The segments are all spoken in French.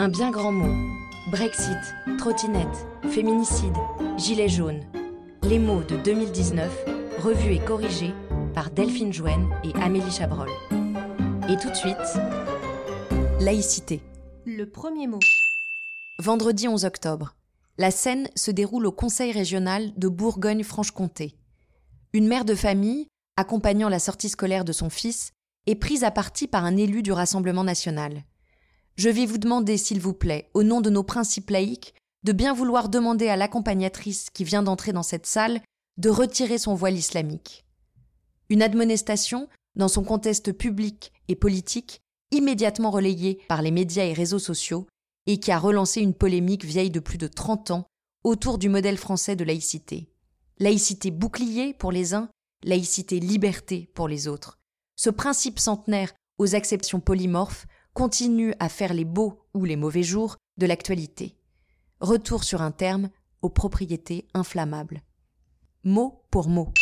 Un bien grand mot. Brexit, trottinette, féminicide, gilet jaune. Les mots de 2019, revus et corrigés par Delphine Jouen et Amélie Chabrol. Et tout de suite, laïcité. Le premier mot. Vendredi 11 octobre. La scène se déroule au Conseil régional de Bourgogne-Franche-Comté. Une mère de famille, accompagnant la sortie scolaire de son fils, est prise à partie par un élu du Rassemblement national. Je vais vous demander, s'il vous plaît, au nom de nos principes laïques, de bien vouloir demander à l'accompagnatrice qui vient d'entrer dans cette salle de retirer son voile islamique. Une admonestation, dans son contexte public et politique, immédiatement relayée par les médias et réseaux sociaux, et qui a relancé une polémique vieille de plus de 30 ans autour du modèle français de laïcité. Laïcité bouclier pour les uns, laïcité liberté pour les autres. Ce principe centenaire aux acceptions polymorphes continue à faire les beaux ou les mauvais jours de l'actualité. Retour sur un terme aux propriétés inflammables. Mot pour mot.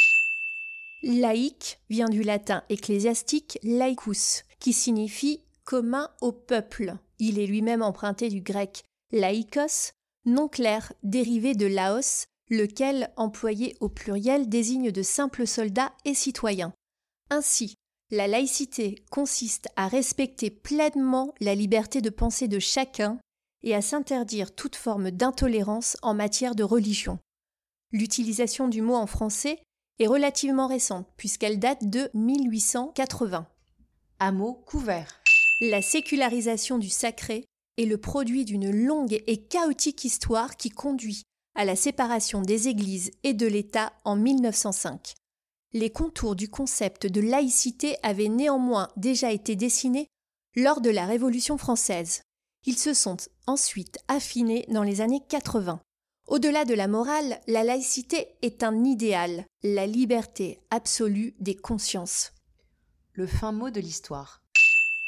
Laïque vient du latin ecclésiastique laicus, qui signifie commun au peuple. Il est lui-même emprunté du grec laikos, nom clair dérivé de laos, lequel, employé au pluriel, désigne de simples soldats et citoyens. Ainsi, la laïcité consiste à respecter pleinement la liberté de pensée de chacun et à s'interdire toute forme d'intolérance en matière de religion. L'utilisation du mot en français est relativement récente puisqu'elle date de 1880. À mot couvert. La sécularisation du sacré est le produit d'une longue et chaotique histoire qui conduit à la séparation des églises et de l'État en 1905. Les contours du concept de laïcité avaient néanmoins déjà été dessinés lors de la Révolution française. Ils se sont ensuite affinés dans les années 80. Au-delà de la morale, la laïcité est un idéal, la liberté absolue des consciences. Le fin mot de l'histoire.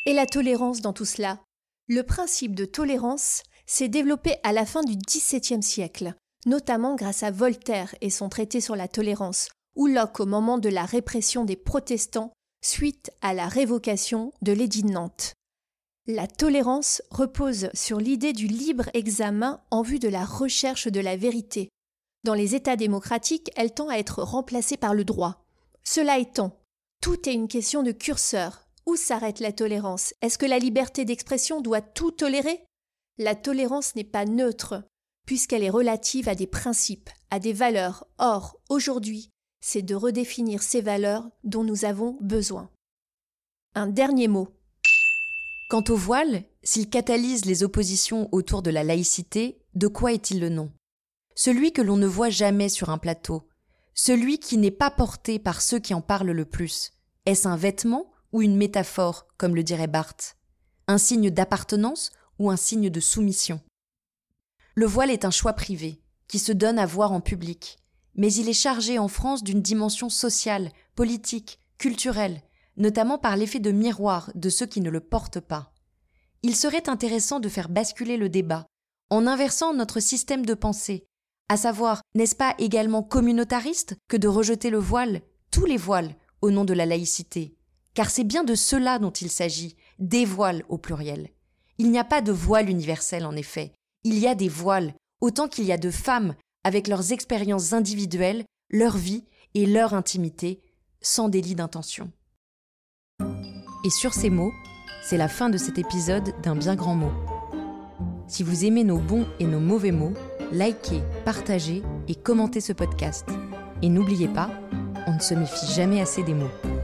Et la tolérance dans tout cela Le principe de tolérance s'est développé à la fin du XVIIe siècle, notamment grâce à Voltaire et son traité sur la tolérance, ou Locke au moment de la répression des protestants suite à la révocation de l'édit de Nantes. La tolérance repose sur l'idée du libre examen en vue de la recherche de la vérité. Dans les États démocratiques, elle tend à être remplacée par le droit. Cela étant, tout est une question de curseur. Où s'arrête la tolérance? Est-ce que la liberté d'expression doit tout tolérer? La tolérance n'est pas neutre, puisqu'elle est relative à des principes, à des valeurs. Or, aujourd'hui, c'est de redéfinir ces valeurs dont nous avons besoin. Un dernier mot. Quant au voile, s'il catalyse les oppositions autour de la laïcité, de quoi est-il le nom? Celui que l'on ne voit jamais sur un plateau, celui qui n'est pas porté par ceux qui en parlent le plus. Est-ce un vêtement ou une métaphore, comme le dirait Barthes? Un signe d'appartenance ou un signe de soumission? Le voile est un choix privé, qui se donne à voir en public, mais il est chargé en France d'une dimension sociale, politique, culturelle, notamment par l'effet de miroir de ceux qui ne le portent pas. Il serait intéressant de faire basculer le débat, en inversant notre système de pensée, à savoir, n'est-ce pas également communautariste que de rejeter le voile, tous les voiles, au nom de la laïcité? Car c'est bien de cela dont il s'agit, des voiles au pluriel. Il n'y a pas de voile universel en effet, il y a des voiles, autant qu'il y a de femmes avec leurs expériences individuelles, leur vie et leur intimité, sans délit d'intention. Et sur ces mots, c'est la fin de cet épisode d'un bien grand mot. Si vous aimez nos bons et nos mauvais mots, likez, partagez et commentez ce podcast. Et n'oubliez pas, on ne se méfie jamais assez des mots.